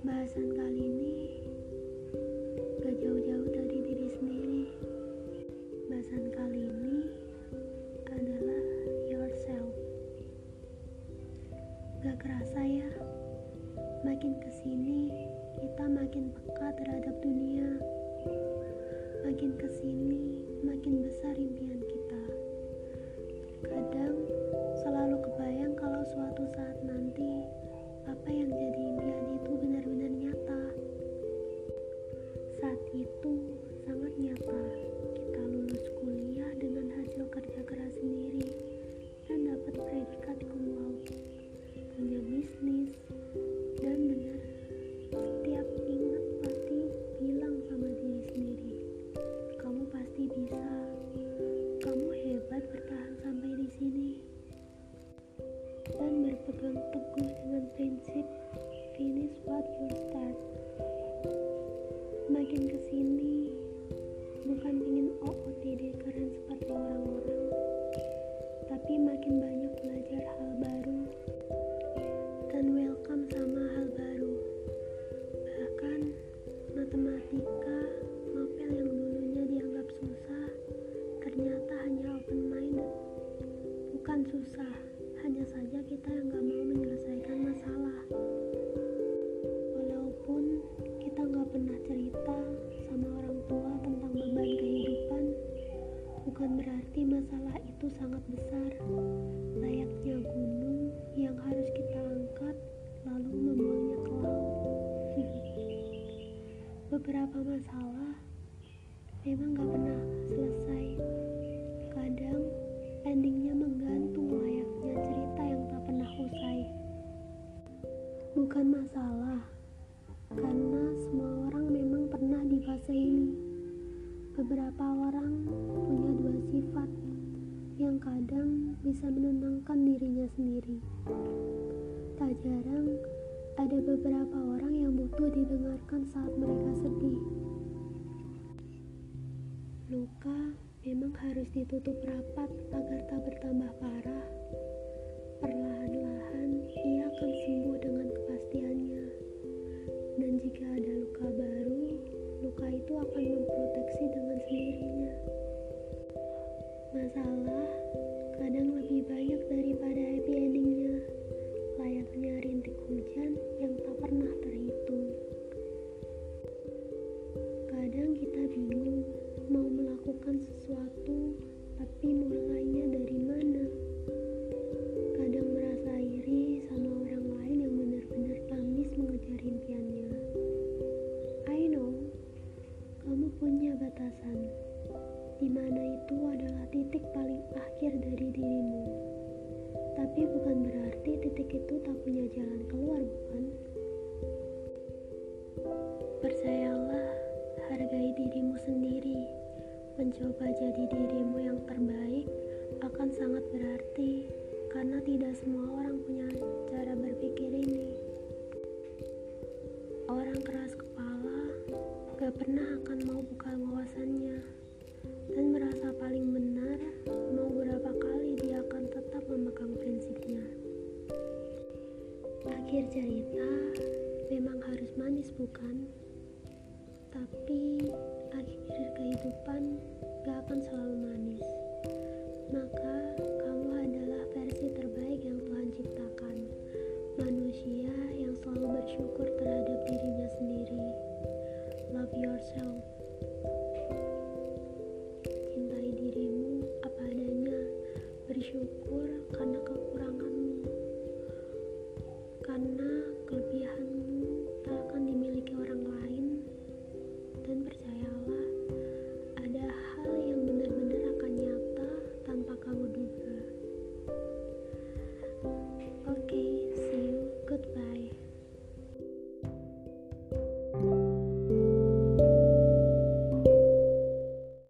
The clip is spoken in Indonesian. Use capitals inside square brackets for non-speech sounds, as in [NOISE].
Bahasan kali ini dan berpegang teguh dengan prinsip finish what you start. Makin ke sini, bukan ingin OOTD keren seperti orang-orang, tapi makin banyak belajar hal baru dan welcome sama hal baru. Bahkan matematika, ngapel yang dulunya dianggap susah, ternyata hanya open minded. Bukan susah, hanya saja kita yang gak mau menyelesaikan masalah. Walaupun kita nggak pernah cerita sama orang tua tentang beban kehidupan, bukan berarti masalah itu sangat besar. Layaknya gunung yang harus kita angkat lalu membuangnya ke laut. [LAUGHS] Beberapa masalah memang gak Beberapa orang punya dua sifat yang kadang bisa menenangkan dirinya sendiri. Tak jarang ada beberapa orang yang butuh didengarkan saat mereka sedih. Luka memang harus ditutup rapat agar tak bertambah parah. Perlahan-lahan ia akan sembuh melakukan sesuatu, tapi mulainya dari mana? Kadang merasa iri sama orang lain yang benar-benar tangis mengejar impiannya. I know, kamu punya batasan, di mana itu adalah titik paling akhir dari dirimu. Tapi bukan berarti titik itu tak punya jalan keluar, bukan? Percayalah, hargai dirimu sendiri. Mencoba jadi dirimu yang terbaik akan sangat berarti karena tidak semua orang punya cara berpikir ini. Orang keras kepala gak pernah akan mau buka wawasannya dan merasa paling benar mau berapa kali dia akan tetap memegang prinsipnya. Akhir cerita memang harus manis bukan? Tapi kehidupan gak akan selalu manis. Maka kamu adalah versi terbaik yang Tuhan ciptakan. Manusia yang selalu bersyukur terhadap dirinya sendiri. Love yourself.